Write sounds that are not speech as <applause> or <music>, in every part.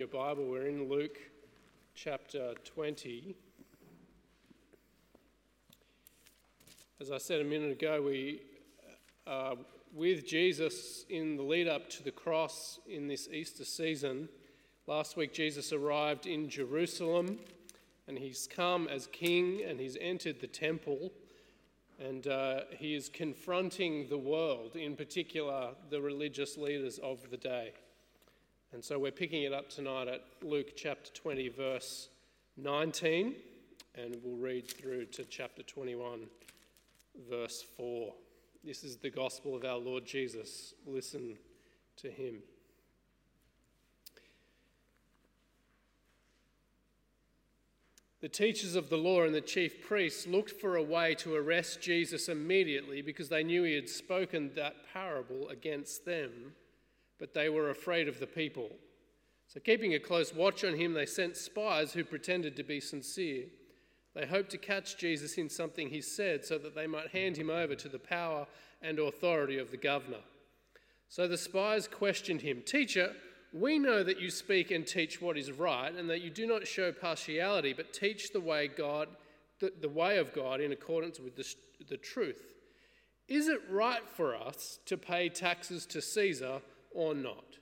Your Bible, we're in Luke chapter 20. As I said a minute ago, we are with Jesus in the lead up to the cross in this Easter season. Last week, Jesus arrived in Jerusalem and he's come as king and he's entered the temple and uh, he is confronting the world, in particular the religious leaders of the day. And so we're picking it up tonight at Luke chapter 20, verse 19, and we'll read through to chapter 21, verse 4. This is the gospel of our Lord Jesus. Listen to him. The teachers of the law and the chief priests looked for a way to arrest Jesus immediately because they knew he had spoken that parable against them but they were afraid of the people. So, keeping a close watch on him, they sent spies who pretended to be sincere. They hoped to catch Jesus in something he said so that they might hand him over to the power and authority of the governor. So the spies questioned him Teacher, we know that you speak and teach what is right, and that you do not show partiality, but teach the way God, the, the way of God in accordance with the, the truth. Is it right for us to pay taxes to Caesar or not.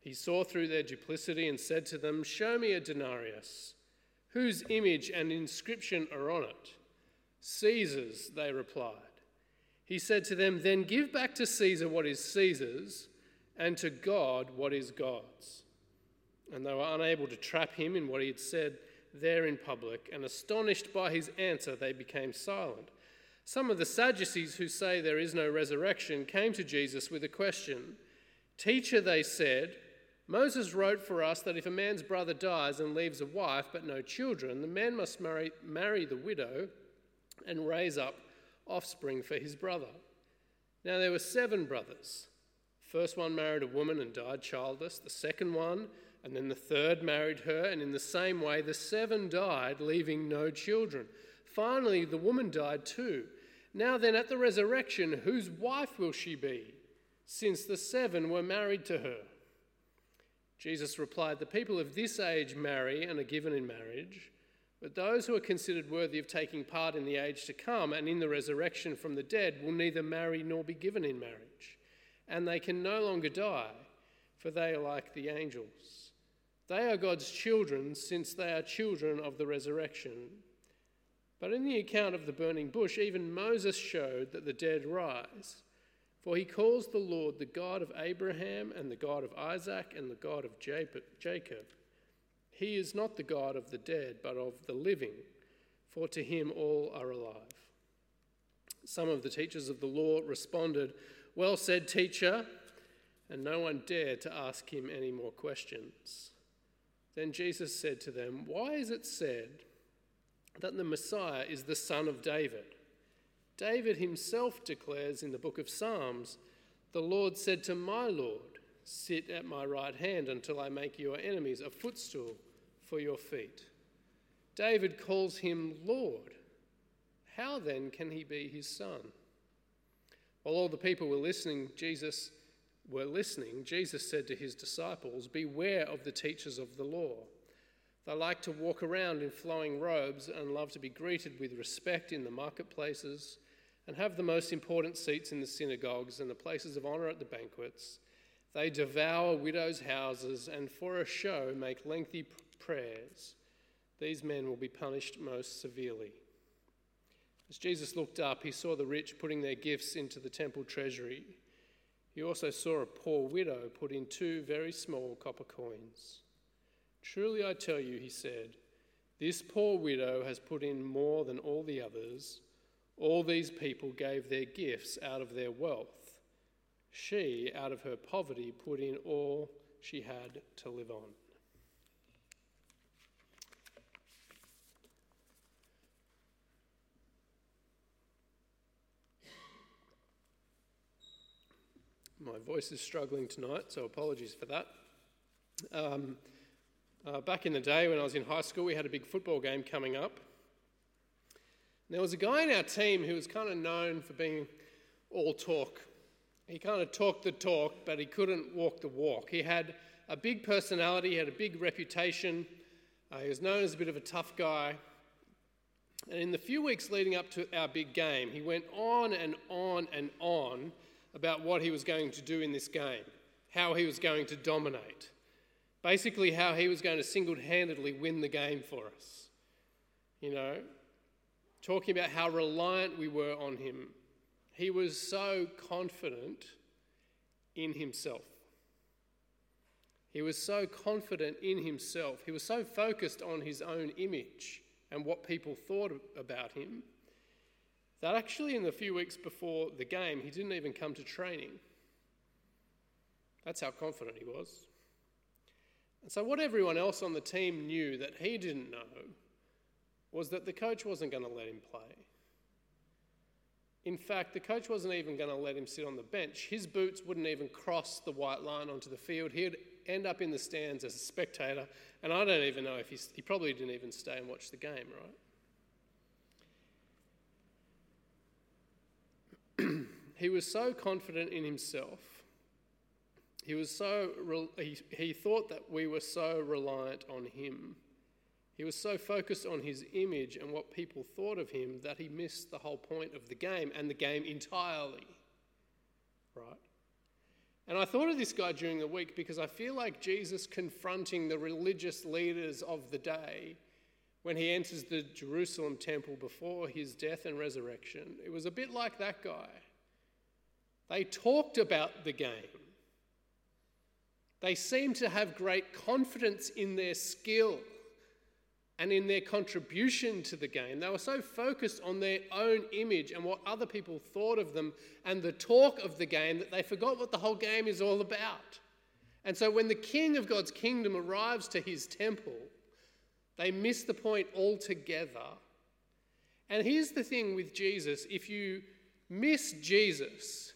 He saw through their duplicity and said to them, Show me a denarius. Whose image and inscription are on it? Caesar's, they replied. He said to them, Then give back to Caesar what is Caesar's, and to God what is God's. And they were unable to trap him in what he had said there in public, and astonished by his answer, they became silent. Some of the Sadducees who say there is no resurrection came to Jesus with a question. Teacher, they said, Moses wrote for us that if a man's brother dies and leaves a wife but no children, the man must marry, marry the widow and raise up offspring for his brother. Now there were seven brothers. The first one married a woman and died childless. The second one, and then the third married her, and in the same way the seven died, leaving no children. Finally, the woman died too. Now then, at the resurrection, whose wife will she be? Since the seven were married to her. Jesus replied, The people of this age marry and are given in marriage, but those who are considered worthy of taking part in the age to come and in the resurrection from the dead will neither marry nor be given in marriage, and they can no longer die, for they are like the angels. They are God's children, since they are children of the resurrection. But in the account of the burning bush, even Moses showed that the dead rise. For he calls the Lord the God of Abraham and the God of Isaac and the God of Jacob. He is not the God of the dead, but of the living, for to him all are alive. Some of the teachers of the law responded, Well said, teacher, and no one dared to ask him any more questions. Then Jesus said to them, Why is it said that the Messiah is the son of David? David himself declares in the book of Psalms, The Lord said to my Lord, Sit at my right hand until I make your enemies a footstool for your feet. David calls him Lord. How then can he be his son? While all the people were listening, Jesus were listening, Jesus said to his disciples, Beware of the teachers of the law. They like to walk around in flowing robes and love to be greeted with respect in the marketplaces and have the most important seats in the synagogues and the places of honour at the banquets. They devour widows' houses and for a show make lengthy prayers. These men will be punished most severely. As Jesus looked up, he saw the rich putting their gifts into the temple treasury. He also saw a poor widow put in two very small copper coins. Truly I tell you, he said, this poor widow has put in more than all the others all these people gave their gifts out of their wealth. She, out of her poverty, put in all she had to live on. My voice is struggling tonight, so apologies for that. Um, uh, back in the day when I was in high school, we had a big football game coming up. There was a guy in our team who was kind of known for being all talk. He kind of talked the talk, but he couldn't walk the walk. He had a big personality, he had a big reputation. Uh, he was known as a bit of a tough guy. And in the few weeks leading up to our big game, he went on and on and on about what he was going to do in this game, how he was going to dominate, basically, how he was going to single handedly win the game for us. You know, talking about how reliant we were on him. He was so confident in himself. He was so confident in himself. He was so focused on his own image and what people thought about him that actually, in the few weeks before the game, he didn't even come to training. That's how confident he was. And so, what everyone else on the team knew that he didn't know was that the coach wasn't going to let him play. In fact, the coach wasn't even going to let him sit on the bench. His boots wouldn't even cross the white line onto the field. He'd end up in the stands as a spectator, and I don't even know if he's, he probably didn't even stay and watch the game, right? <clears throat> he was so confident in himself. He was so he, he thought that we were so reliant on him he was so focused on his image and what people thought of him that he missed the whole point of the game and the game entirely. Right? And I thought of this guy during the week because I feel like Jesus confronting the religious leaders of the day when he enters the Jerusalem temple before his death and resurrection. It was a bit like that guy. They talked about the game. They seemed to have great confidence in their skill and in their contribution to the game. They were so focused on their own image and what other people thought of them and the talk of the game that they forgot what the whole game is all about. And so when the king of God's kingdom arrives to his temple, they miss the point altogether. And here's the thing with Jesus if you miss Jesus,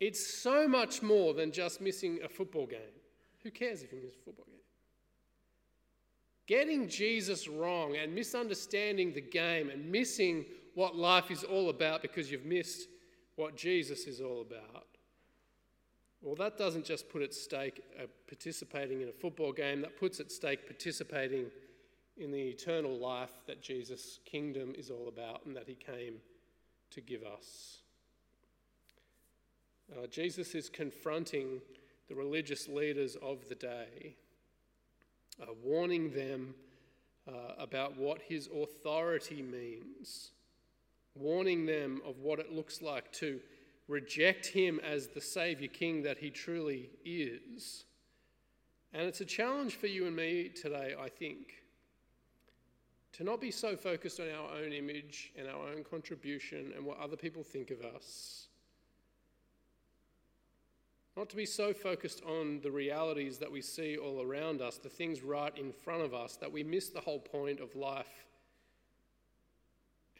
it's so much more than just missing a football game. Who cares if you miss a football game? Getting Jesus wrong and misunderstanding the game and missing what life is all about because you've missed what Jesus is all about. Well, that doesn't just put at stake uh, participating in a football game, that puts at stake participating in the eternal life that Jesus' kingdom is all about and that he came to give us. Uh, Jesus is confronting the religious leaders of the day uh, warning them uh, about what his authority means, warning them of what it looks like to reject him as the Saviour King that he truly is. And it's a challenge for you and me today, I think, to not be so focused on our own image and our own contribution and what other people think of us not to be so focused on the realities that we see all around us, the things right in front of us, that we miss the whole point of life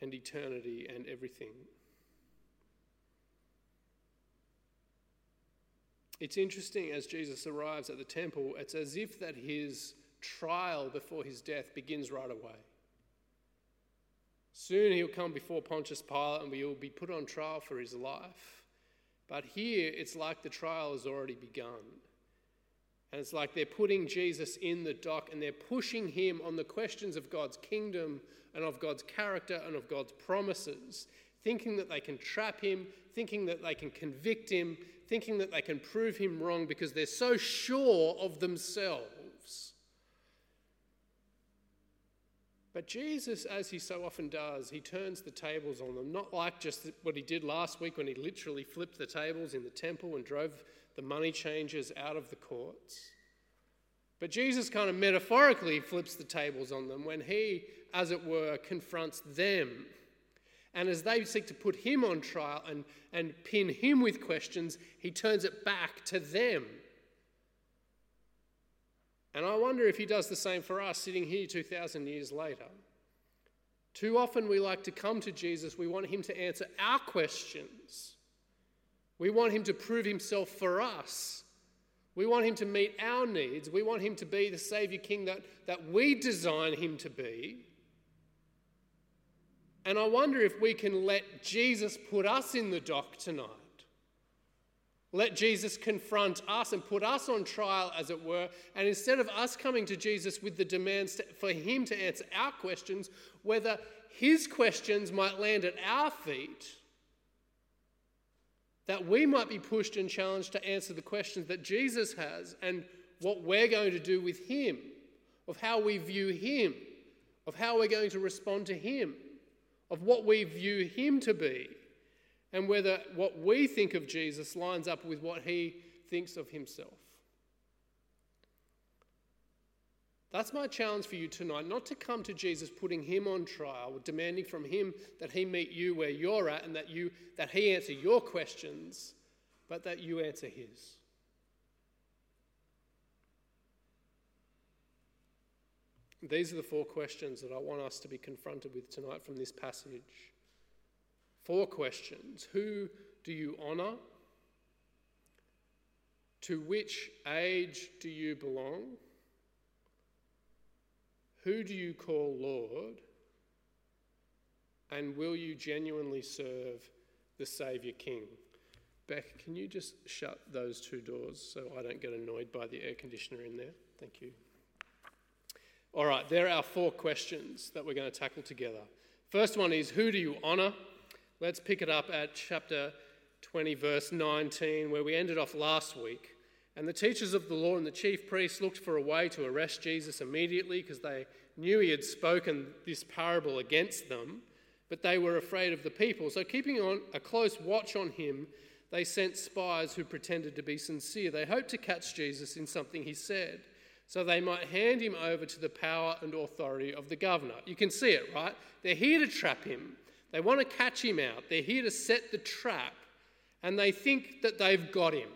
and eternity and everything. It's interesting as Jesus arrives at the temple, it's as if that his trial before his death begins right away. Soon he'll come before Pontius Pilate and we will be put on trial for his life. But here, it's like the trial has already begun. And it's like they're putting Jesus in the dock and they're pushing him on the questions of God's kingdom and of God's character and of God's promises, thinking that they can trap him, thinking that they can convict him, thinking that they can prove him wrong because they're so sure of themselves But Jesus, as he so often does, he turns the tables on them, not like just what he did last week when he literally flipped the tables in the temple and drove the money changers out of the courts. But Jesus kind of metaphorically flips the tables on them when he, as it were, confronts them. And as they seek to put him on trial and, and pin him with questions, he turns it back to them and I wonder if he does the same for us sitting here 2,000 years later. Too often we like to come to Jesus, we want him to answer our questions. We want him to prove himself for us. We want him to meet our needs. We want him to be the Savior King that, that we design him to be. And I wonder if we can let Jesus put us in the dock tonight Let Jesus confront us and put us on trial, as it were. And instead of us coming to Jesus with the demands to, for him to answer our questions, whether his questions might land at our feet, that we might be pushed and challenged to answer the questions that Jesus has and what we're going to do with him, of how we view him, of how we're going to respond to him, of what we view him to be and whether what we think of Jesus lines up with what he thinks of himself. That's my challenge for you tonight, not to come to Jesus putting him on trial, demanding from him that he meet you where you're at and that you that he answer your questions, but that you answer his. These are the four questions that I want us to be confronted with tonight from this passage. Four questions Who do you honour? To which age do you belong? Who do you call Lord? And will you genuinely serve the Saviour King? Beck, can you just shut those two doors so I don't get annoyed by the air conditioner in there? Thank you. All right, there are four questions that we're going to tackle together. First one is Who do you honour? Let's pick it up at chapter 20, verse 19, where we ended off last week. And the teachers of the law and the chief priests looked for a way to arrest Jesus immediately because they knew he had spoken this parable against them, but they were afraid of the people. So, keeping on a close watch on him, they sent spies who pretended to be sincere. They hoped to catch Jesus in something he said, so they might hand him over to the power and authority of the governor. You can see it, right? They're here to trap him. They want to catch him out. They're here to set the trap, and they think that they've got him.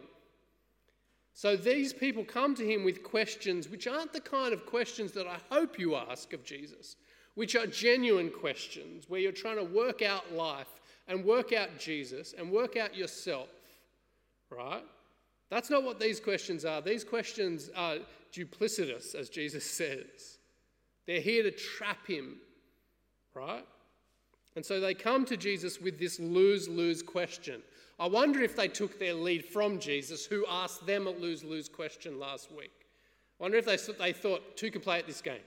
So these people come to him with questions which aren't the kind of questions that I hope you ask of Jesus, which are genuine questions where you're trying to work out life and work out Jesus and work out yourself, right? That's not what these questions are. These questions are duplicitous, as Jesus <laughs> says. They're here to trap him, right? And so they come to Jesus with this lose lose question. I wonder if they took their lead from Jesus, who asked them a lose lose question last week. I wonder if they, they thought, two can play at this game.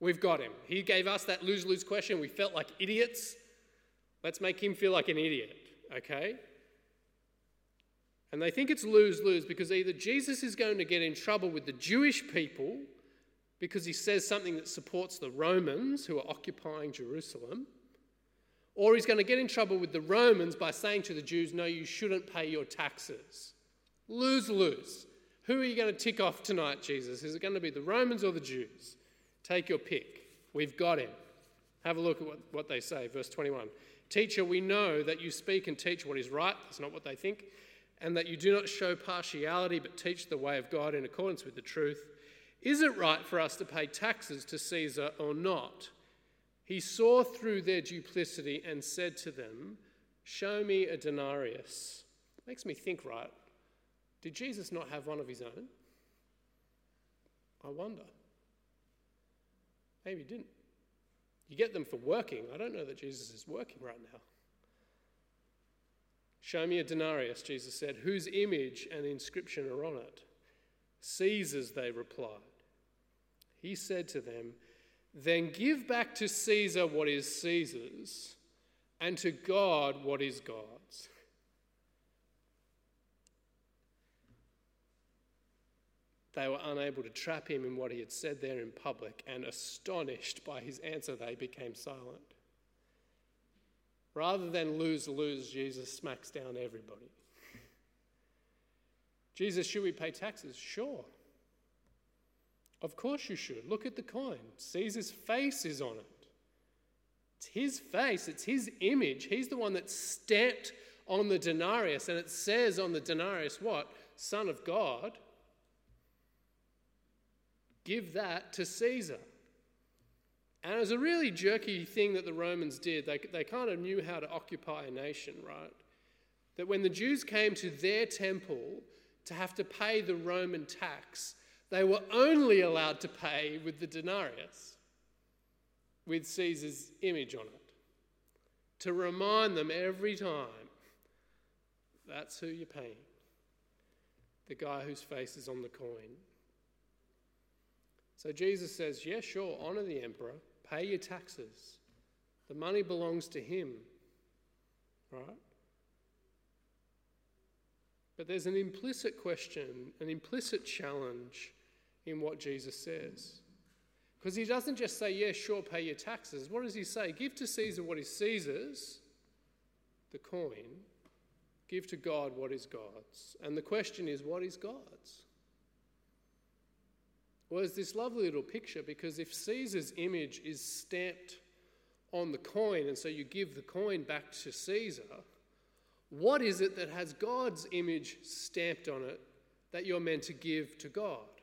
We've got him. He gave us that lose lose question. We felt like idiots. Let's make him feel like an idiot, okay? And they think it's lose lose because either Jesus is going to get in trouble with the Jewish people because he says something that supports the Romans who are occupying Jerusalem, or he's going to get in trouble with the Romans by saying to the Jews, no, you shouldn't pay your taxes. Lose lose. Who are you going to tick off tonight, Jesus? Is it going to be the Romans or the Jews? Take your pick. We've got him. Have a look at what, what they say. Verse 21 Teacher, we know that you speak and teach what is right. That's not what they think. And that you do not show partiality, but teach the way of God in accordance with the truth. Is it right for us to pay taxes to Caesar or not? He saw through their duplicity and said to them, Show me a denarius. Makes me think, right? Did Jesus not have one of his own? I wonder. Maybe he didn't. You get them for working. I don't know that Jesus is working right now. Show me a denarius, Jesus said, whose image and inscription are on it. Caesar's, they replied. He said to them, then give back to Caesar what is Caesar's, and to God what is God's. They were unable to trap him in what he had said there in public, and astonished by his answer, they became silent. Rather than lose lose, Jesus smacks down everybody. <laughs> Jesus, should we pay taxes? Sure. Of course you should. Look at the coin. Caesar's face is on it. It's his face, it's his image. He's the one that's stamped on the denarius, and it says on the denarius, what? Son of God. Give that to Caesar. And it was a really jerky thing that the Romans did. They, they kind of knew how to occupy a nation, right? That when the Jews came to their temple to have to pay the Roman tax, they were only allowed to pay with the denarius, with Caesar's image on it, to remind them every time that's who you're paying. the guy whose face is on the coin. So Jesus says, Yeah, sure, honor the emperor, pay your taxes. The money belongs to him, right? But there's an implicit question, an implicit challenge in what Jesus says. Because he doesn't just say, Yeah, sure, pay your taxes. What does he say? Give to Caesar what is Caesar's, the coin. Give to God what is God's. And the question is, what is God's? Well, there's this lovely little picture because if Caesar's image is stamped on the coin, and so you give the coin back to Caesar, what is it that has God's image stamped on it that you're meant to give to God?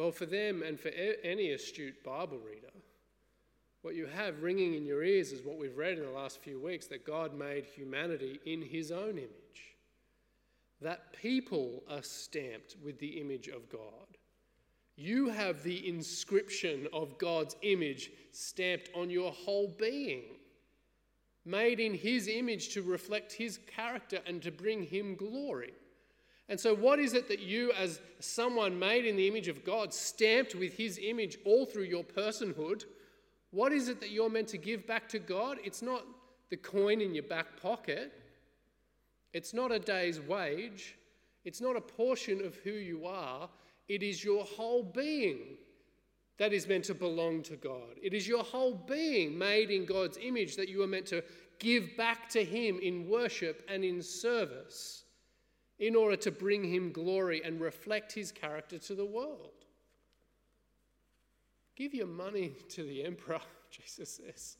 Well, for them and for any astute Bible reader, what you have ringing in your ears is what we've read in the last few weeks that God made humanity in his own image. That people are stamped with the image of God. You have the inscription of God's image stamped on your whole being, made in his image to reflect his character and to bring him glory. And so, what is it that you, as someone made in the image of God, stamped with His image all through your personhood, what is it that you're meant to give back to God? It's not the coin in your back pocket, it's not a day's wage, it's not a portion of who you are, it is your whole being that is meant to belong to God. It is your whole being made in God's image that you are meant to give back to Him in worship and in service in order to bring him glory and reflect his character to the world. Give your money <laughs> to the emperor, <laughs> Jesus says,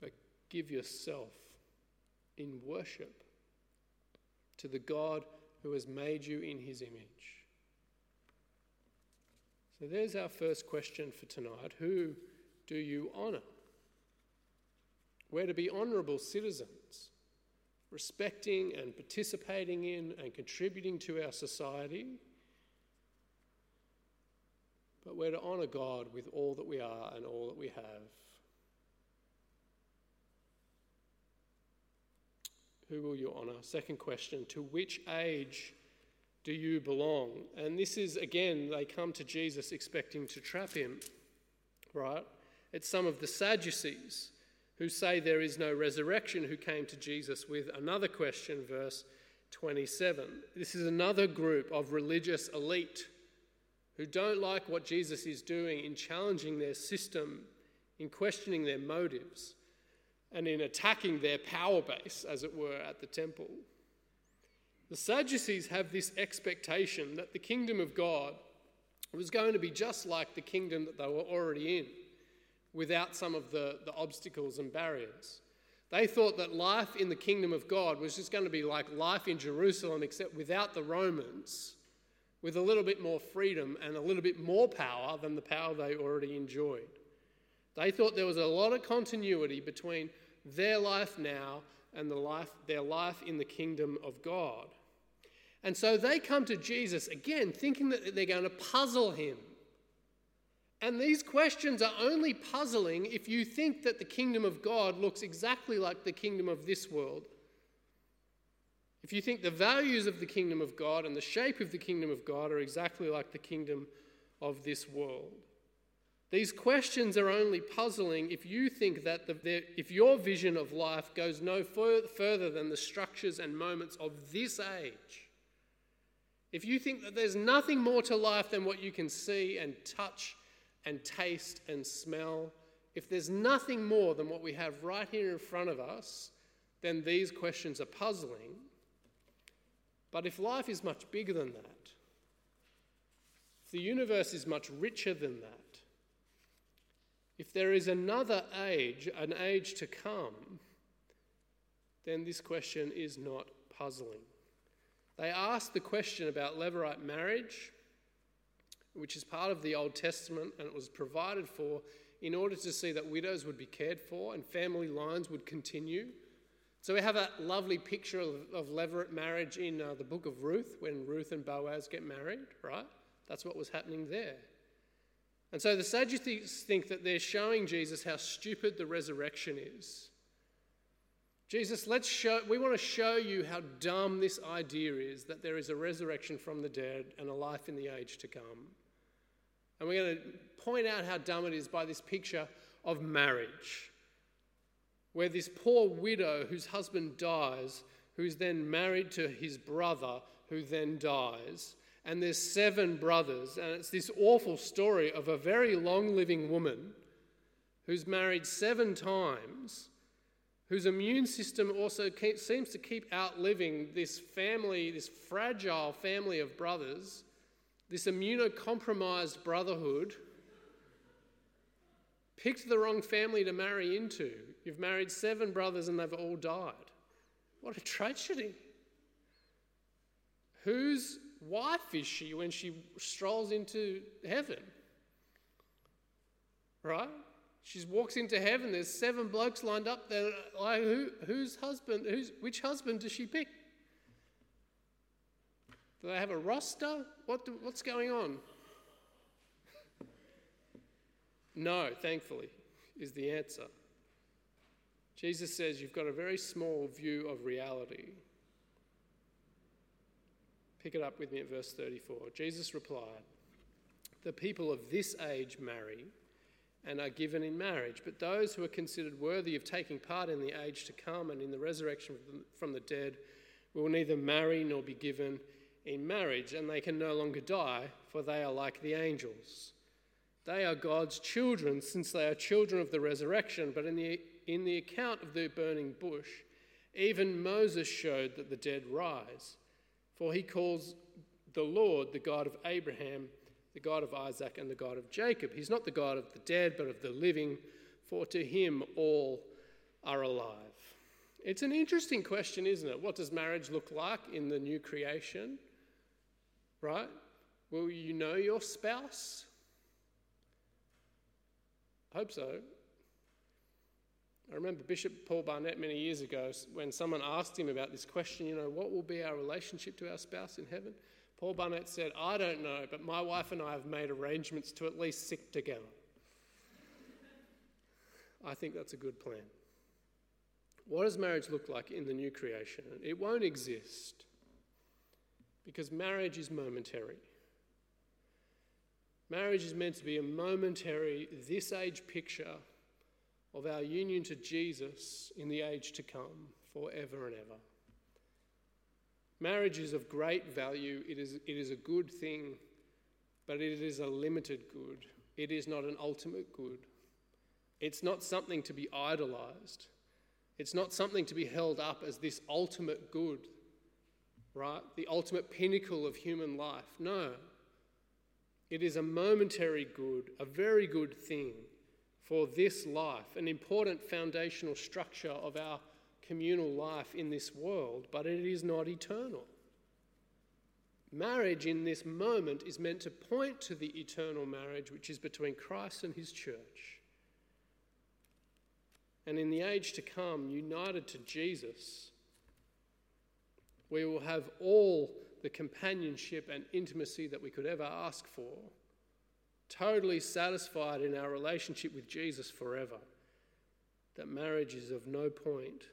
but give yourself in worship to the God who has made you in his image. So there's our first question for tonight. Who do you honour? We're to be honourable citizens respecting and participating in and contributing to our society. But we're to honour God with all that we are and all that we have. Who will you honour? Second question To which age do you belong? And this is, again, they come to Jesus expecting to trap him, right? It's some of the Sadducees who say there is no resurrection, who came to Jesus with another question, verse 27. This is another group of religious elite who don't like what Jesus is doing in challenging their system, in questioning their motives, and in attacking their power base, as it were, at the temple. The Sadducees have this expectation that the kingdom of God was going to be just like the kingdom that they were already in without some of the, the obstacles and barriers. They thought that life in the kingdom of God was just going to be like life in Jerusalem, except without the Romans, with a little bit more freedom and a little bit more power than the power they already enjoyed. They thought there was a lot of continuity between their life now and the life, their life in the kingdom of God. And so they come to Jesus again, thinking that they're going to puzzle him. And these questions are only puzzling if you think that the kingdom of God looks exactly like the kingdom of this world. If you think the values of the kingdom of God and the shape of the kingdom of God are exactly like the kingdom of this world. These questions are only puzzling if you think that the, the, if your vision of life goes no fur, further than the structures and moments of this age. If you think that there's nothing more to life than what you can see and touch and taste and smell, if there's nothing more than what we have right here in front of us, then these questions are puzzling. But if life is much bigger than that, if the universe is much richer than that, if there is another age, an age to come, then this question is not puzzling. They ask the question about Levirate marriage which is part of the Old Testament, and it was provided for in order to see that widows would be cared for and family lines would continue. So we have a lovely picture of, of levirate marriage in uh, the book of Ruth when Ruth and Boaz get married, right? That's what was happening there. And so the Sadducees think that they're showing Jesus how stupid the resurrection is. Jesus, let's show, we want to show you how dumb this idea is that there is a resurrection from the dead and a life in the age to come. And we're going to point out how dumb it is by this picture of marriage, where this poor widow whose husband dies, who's then married to his brother, who then dies, and there's seven brothers, and it's this awful story of a very long living woman who's married seven times whose immune system also keep, seems to keep outliving this family, this fragile family of brothers, this immunocompromised brotherhood, picked the wrong family to marry into. You've married seven brothers and they've all died. What a tragedy. Whose wife is she when she strolls into heaven? Right? She walks into heaven. There's seven blokes lined up there. Like, who, whose husband? Who's, which husband does she pick? Do they have a roster? What do, what's going on? no, thankfully, is the answer. Jesus says you've got a very small view of reality. Pick it up with me at verse 34. Jesus replied, The people of this age marry and are given in marriage. But those who are considered worthy of taking part in the age to come and in the resurrection from the dead will neither marry nor be given in marriage, and they can no longer die, for they are like the angels. They are God's children, since they are children of the resurrection. But in the, in the account of the burning bush, even Moses showed that the dead rise, for he calls the Lord the God of Abraham the God of Isaac and the God of Jacob. He's not the God of the dead, but of the living, for to him all are alive. It's an interesting question, isn't it? What does marriage look like in the new creation? Right? Will you know your spouse? I hope so. I remember Bishop Paul Barnett many years ago when someone asked him about this question, you know, what will be our relationship to our spouse in heaven? Paul Barnett said, I don't know, but my wife and I have made arrangements to at least sit together. I think that's a good plan. What does marriage look like in the new creation? It won't exist because marriage is momentary. Marriage is meant to be a momentary, this age picture of our union to Jesus in the age to come, forever and ever. Marriage is of great value, it is, it is a good thing, but it is a limited good. It is not an ultimate good. It's not something to be idolized. It's not something to be held up as this ultimate good, right? The ultimate pinnacle of human life. No. It is a momentary good, a very good thing for this life, an important foundational structure of our communal life in this world, but it is not eternal. Marriage in this moment is meant to point to the eternal marriage which is between Christ and his church. And in the age to come, united to Jesus, we will have all the companionship and intimacy that we could ever ask for, totally satisfied in our relationship with Jesus forever. That marriage is of no point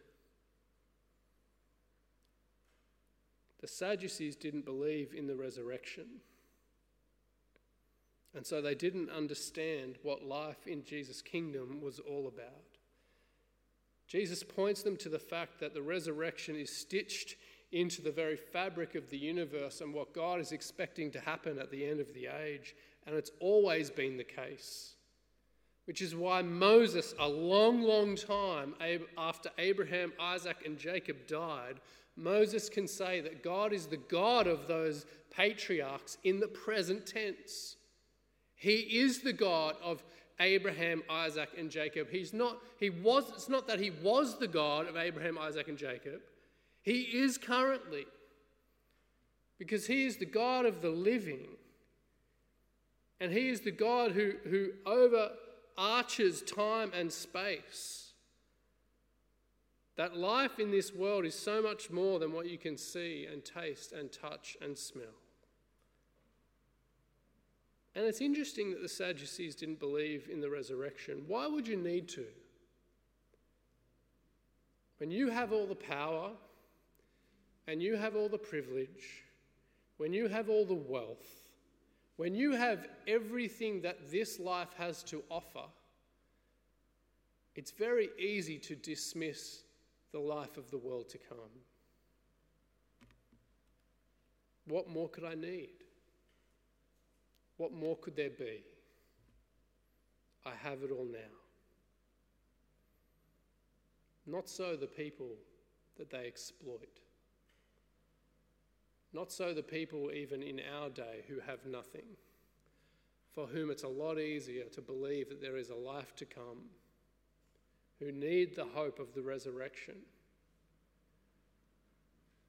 The Sadducees didn't believe in the resurrection. And so they didn't understand what life in Jesus' kingdom was all about. Jesus points them to the fact that the resurrection is stitched into the very fabric of the universe and what God is expecting to happen at the end of the age. And it's always been the case. Which is why Moses, a long, long time after Abraham, Isaac, and Jacob died, Moses can say that God is the God of those patriarchs in the present tense. He is the God of Abraham, Isaac, and Jacob. He's not, he was, it's not that he was the God of Abraham, Isaac, and Jacob. He is currently. Because he is the God of the living. And he is the God who, who overarches time and space. That life in this world is so much more than what you can see and taste and touch and smell. And it's interesting that the Sadducees didn't believe in the resurrection. Why would you need to? When you have all the power and you have all the privilege, when you have all the wealth, when you have everything that this life has to offer, it's very easy to dismiss the life of the world to come. What more could I need? What more could there be? I have it all now. Not so the people that they exploit. Not so the people, even in our day, who have nothing, for whom it's a lot easier to believe that there is a life to come, who need the hope of the resurrection.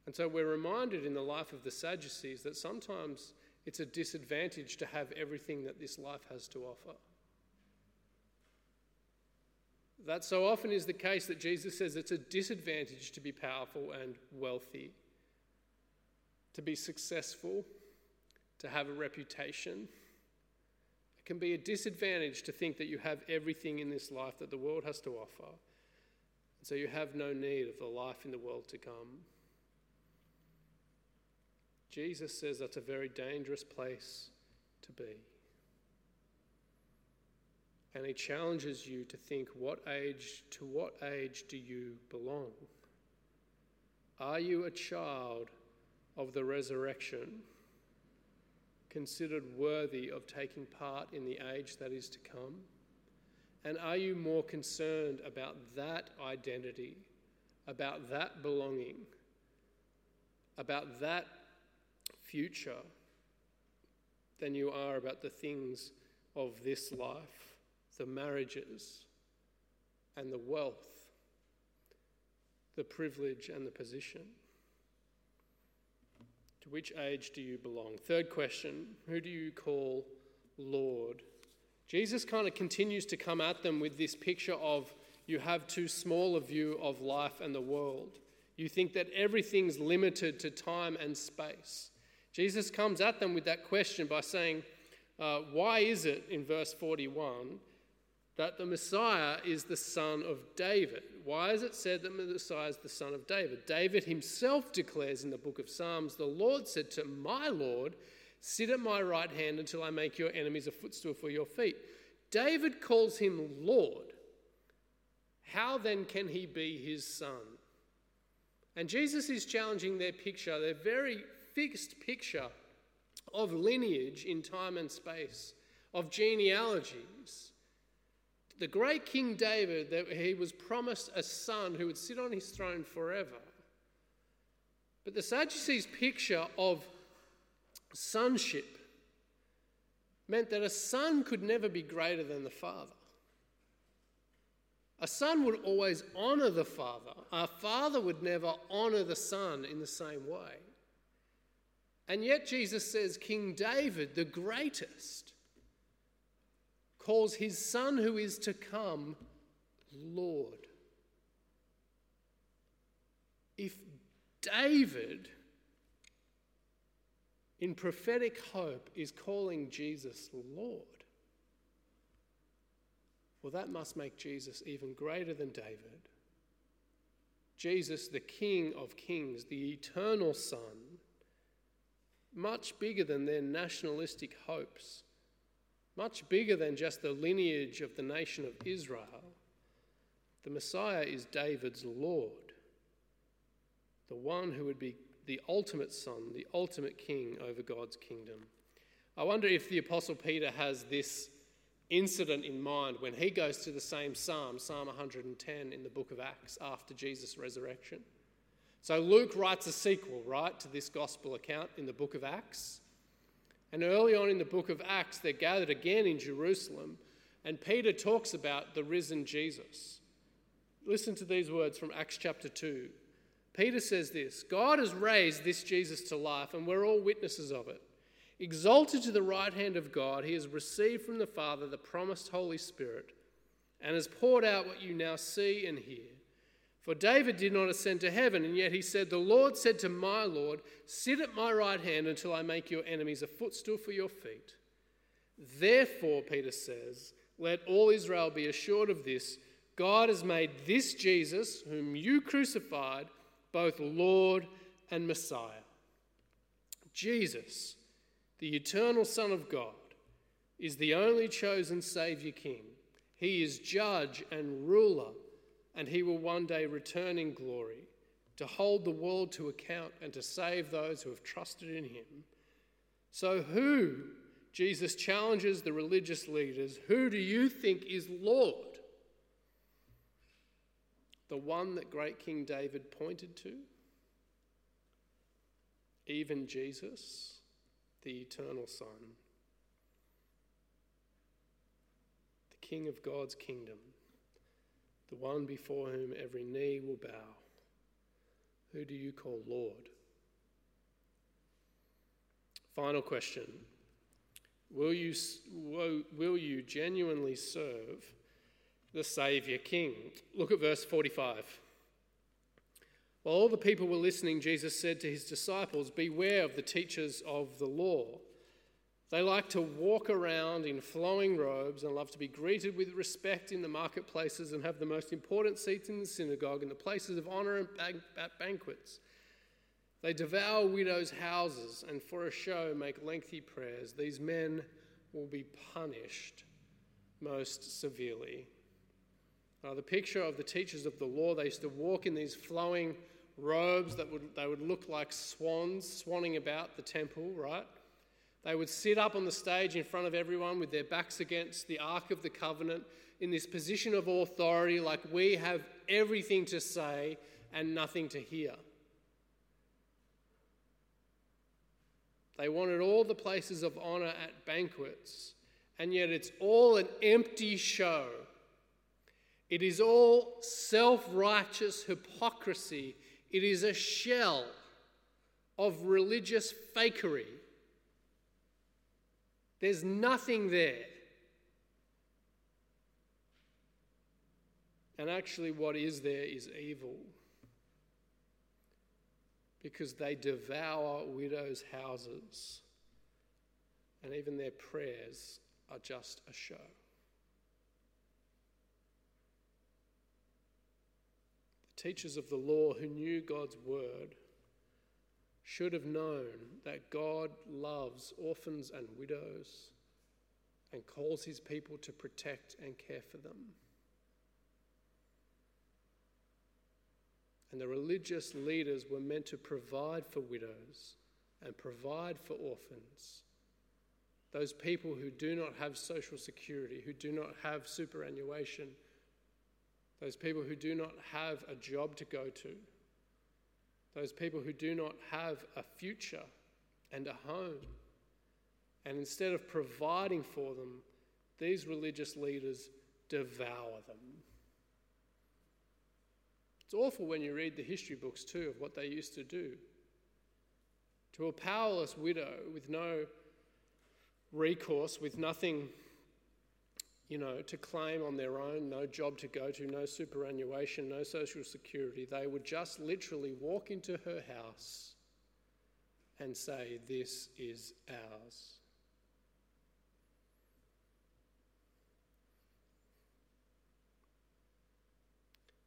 And so we're reminded in the life of the Sadducees that sometimes it's a disadvantage to have everything that this life has to offer. That so often is the case that Jesus says it's a disadvantage to be powerful and wealthy, to be successful, to have a reputation. It can be a disadvantage to think that you have everything in this life that the world has to offer, And so you have no need of the life in the world to come. Jesus says that's a very dangerous place to be. And he challenges you to think what age to what age do you belong? Are you a child of the resurrection, considered worthy of taking part in the age that is to come? And are you more concerned about that identity, about that belonging, about that future than you are about the things of this life, the marriages and the wealth, the privilege and the position. To which age do you belong? Third question Who do you call Lord? Jesus kind of continues to come at them with this picture of you have too small a view of life and the world. You think that everything's limited to time and space. Jesus comes at them with that question by saying, uh, Why is it, in verse 41, that the Messiah is the son of David? Why is it said that Messiah is the son of David? David himself declares in the book of Psalms, The Lord said to my Lord, Sit at my right hand until I make your enemies a footstool for your feet. David calls him Lord. How then can he be his son? And Jesus is challenging their picture, their very fixed picture of lineage in time and space, of genealogies. The great King David, that he was promised a son who would sit on his throne forever. But the Sadducees' picture of sonship meant that a son could never be greater than the father. A son would always honour the father. A father would never honour the son in the same way. And yet, Jesus says King David, the greatest, calls his son who is to come Lord. If David, in prophetic hope, is calling Jesus Lord, well, that must make Jesus even greater than David. Jesus, the King of kings, the eternal Son much bigger than their nationalistic hopes, much bigger than just the lineage of the nation of Israel. The Messiah is David's Lord, the one who would be the ultimate son, the ultimate king over God's kingdom. I wonder if the Apostle Peter has this incident in mind when he goes to the same psalm, Psalm 110, in the book of Acts after Jesus' resurrection. So Luke writes a sequel, right, to this gospel account in the book of Acts. And early on in the book of Acts, they're gathered again in Jerusalem, and Peter talks about the risen Jesus. Listen to these words from Acts chapter 2. Peter says this God has raised this Jesus to life, and we're all witnesses of it. Exalted to the right hand of God, he has received from the Father the promised Holy Spirit and has poured out what you now see and hear. For David did not ascend to heaven, and yet he said, The Lord said to my Lord, Sit at my right hand until I make your enemies a footstool for your feet. Therefore, Peter says, let all Israel be assured of this God has made this Jesus, whom you crucified, both Lord and Messiah. Jesus, the eternal Son of God, is the only chosen Saviour King. He is judge and ruler, and he will one day return in glory to hold the world to account and to save those who have trusted in him. So, who, Jesus challenges the religious leaders, who do you think is Lord? The one that great King David pointed to? Even Jesus, the eternal Son, the King of God's kingdom, the one before whom every knee will bow. Who do you call Lord? Final question Will you, will you genuinely serve the Saviour King? Look at verse 45. While all the people were listening, Jesus said to his disciples, Beware of the teachers of the law. They like to walk around in flowing robes and love to be greeted with respect in the marketplaces and have the most important seats in the synagogue and the places of honor at banquets. They devour widows' houses and for a show make lengthy prayers. These men will be punished most severely. The picture of the teachers of the law, they used to walk in these flowing robes that would, they would look like swans swanning about the temple, right? They would sit up on the stage in front of everyone with their backs against the Ark of the Covenant in this position of authority, like we have everything to say and nothing to hear. They wanted all the places of honor at banquets, and yet it's all an empty show. It is all self righteous hypocrisy it is a shell of religious fakery. There's nothing there. And actually, what is there is evil. Because they devour widows' houses, and even their prayers are just a show. The teachers of the law who knew God's word should have known that God loves orphans and widows and calls his people to protect and care for them. And the religious leaders were meant to provide for widows and provide for orphans. Those people who do not have social security, who do not have superannuation, those people who do not have a job to go to, those people who do not have a future and a home. And instead of providing for them, these religious leaders devour them. It's awful when you read the history books, too, of what they used to do. To a powerless widow with no recourse, with nothing you know, to claim on their own, no job to go to, no superannuation, no social security. They would just literally walk into her house and say, This is ours.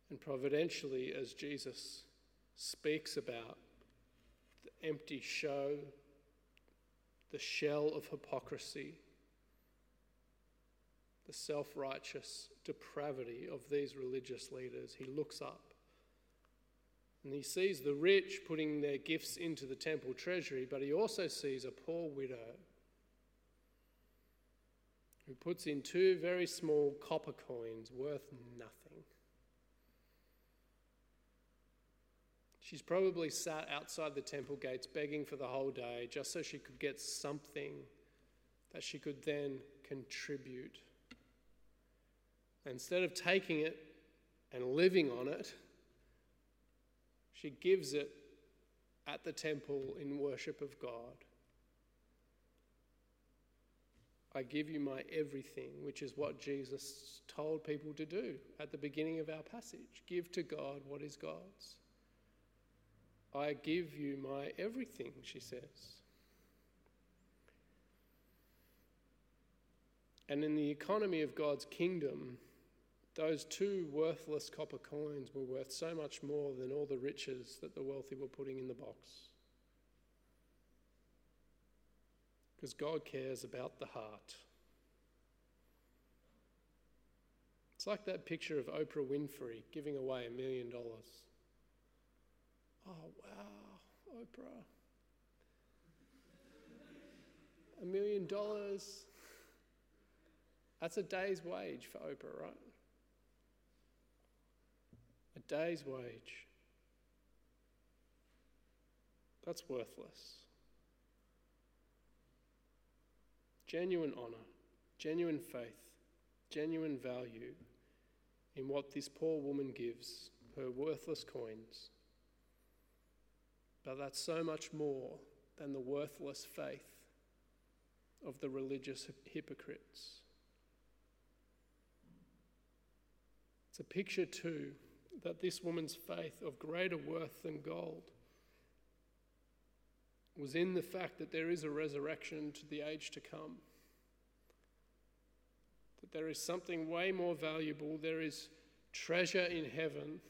And providentially, as Jesus speaks about the empty show, the shell of hypocrisy, the self righteous depravity of these religious leaders, he looks up and he sees the rich putting their gifts into the temple treasury, but he also sees a poor widow who puts in two very small copper coins worth nothing. She's probably sat outside the temple gates begging for the whole day just so she could get something that she could then contribute Instead of taking it and living on it, she gives it at the temple in worship of God. I give you my everything, which is what Jesus told people to do at the beginning of our passage. Give to God what is God's. I give you my everything, she says. And in the economy of God's kingdom, those two worthless copper coins were worth so much more than all the riches that the wealthy were putting in the box. Because God cares about the heart. It's like that picture of Oprah Winfrey giving away a million dollars. Oh, wow, Oprah. A million dollars. That's a day's wage for Oprah, right? A day's wage. That's worthless. Genuine honour, genuine faith, genuine value in what this poor woman gives, her worthless coins. But that's so much more than the worthless faith of the religious hypocrites. It's a picture, too, that this woman's faith of greater worth than gold was in the fact that there is a resurrection to the age to come. That there is something way more valuable, there is treasure in heaven,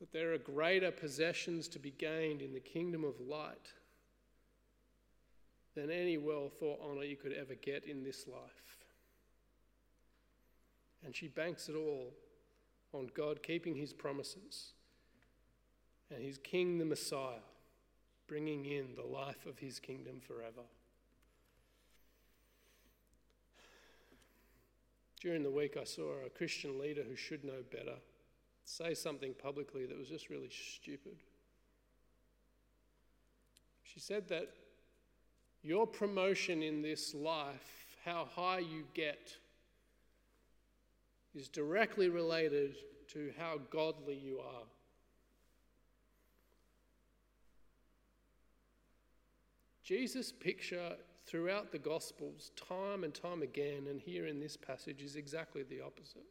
that there are greater possessions to be gained in the kingdom of light than any wealth or honour you could ever get in this life. And she banks it all on God keeping his promises and his king, the Messiah, bringing in the life of his kingdom forever. During the week, I saw a Christian leader who should know better say something publicly that was just really stupid. She said that your promotion in this life, how high you get, is directly related to how godly you are. Jesus' picture throughout the Gospels, time and time again, and here in this passage, is exactly the opposite.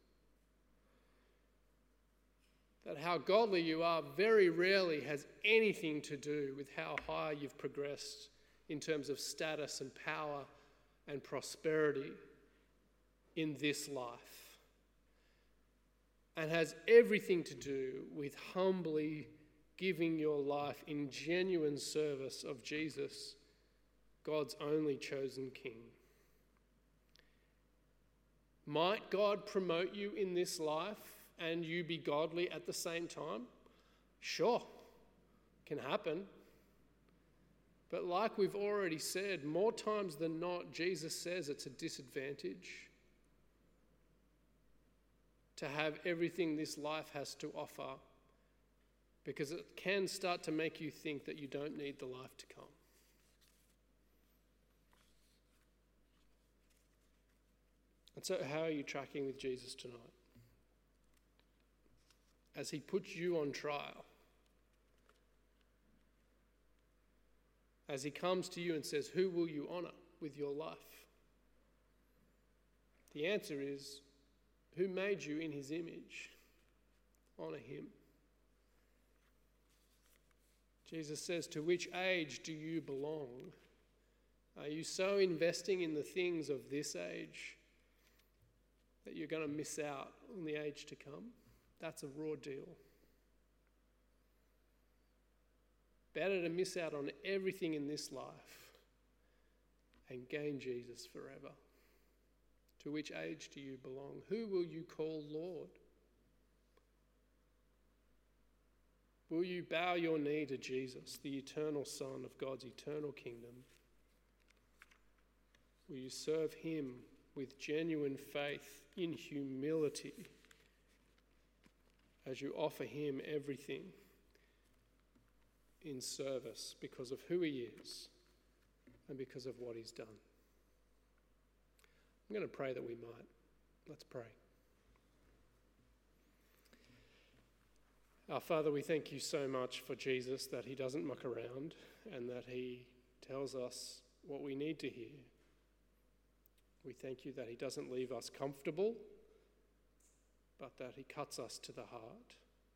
That how godly you are very rarely has anything to do with how high you've progressed in terms of status and power and prosperity in this life. And has everything to do with humbly giving your life in genuine service of Jesus God's only chosen king. Might God promote you in this life and you be godly at the same time? Sure, can happen. But like we've already said, more times than not, Jesus says it's a disadvantage to have everything this life has to offer because it can start to make you think that you don't need the life to come. And so, how are you tracking with Jesus tonight? As he puts you on trial, as he comes to you and says, Who will you honour with your life? The answer is, Who made you in his image? Honour him. Jesus says, To which age do you belong? Are you so investing in the things of this age that you're going to miss out on the age to come. That's a raw deal. Better to miss out on everything in this life and gain Jesus forever. To which age do you belong? Who will you call Lord? Will you bow your knee to Jesus, the eternal Son of God's eternal kingdom? Will you serve him with genuine faith in humility as you offer Him everything in service because of who He is and because of what He's done. I'm going to pray that we might. Let's pray. Our Father, we thank you so much for Jesus that He doesn't muck around and that He tells us what we need to hear. We thank you that He doesn't leave us comfortable, but that He cuts us to the heart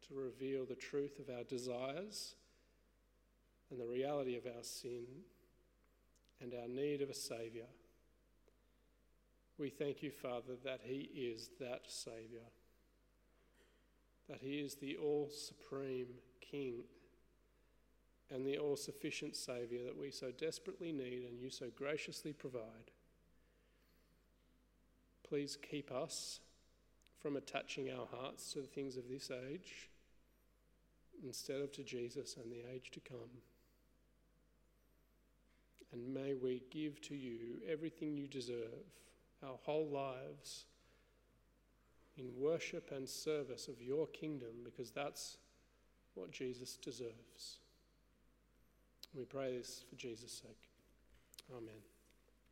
to reveal the truth of our desires and the reality of our sin and our need of a Saviour. We thank you, Father, that He is that Saviour. that He is the all supreme King and the all sufficient Saviour that we so desperately need and you so graciously provide. Please keep us from attaching our hearts to the things of this age instead of to Jesus and the age to come. And may we give to you everything you deserve, our whole lives, in worship and service of your kingdom, because that's what Jesus deserves. We pray this for Jesus' sake. Amen.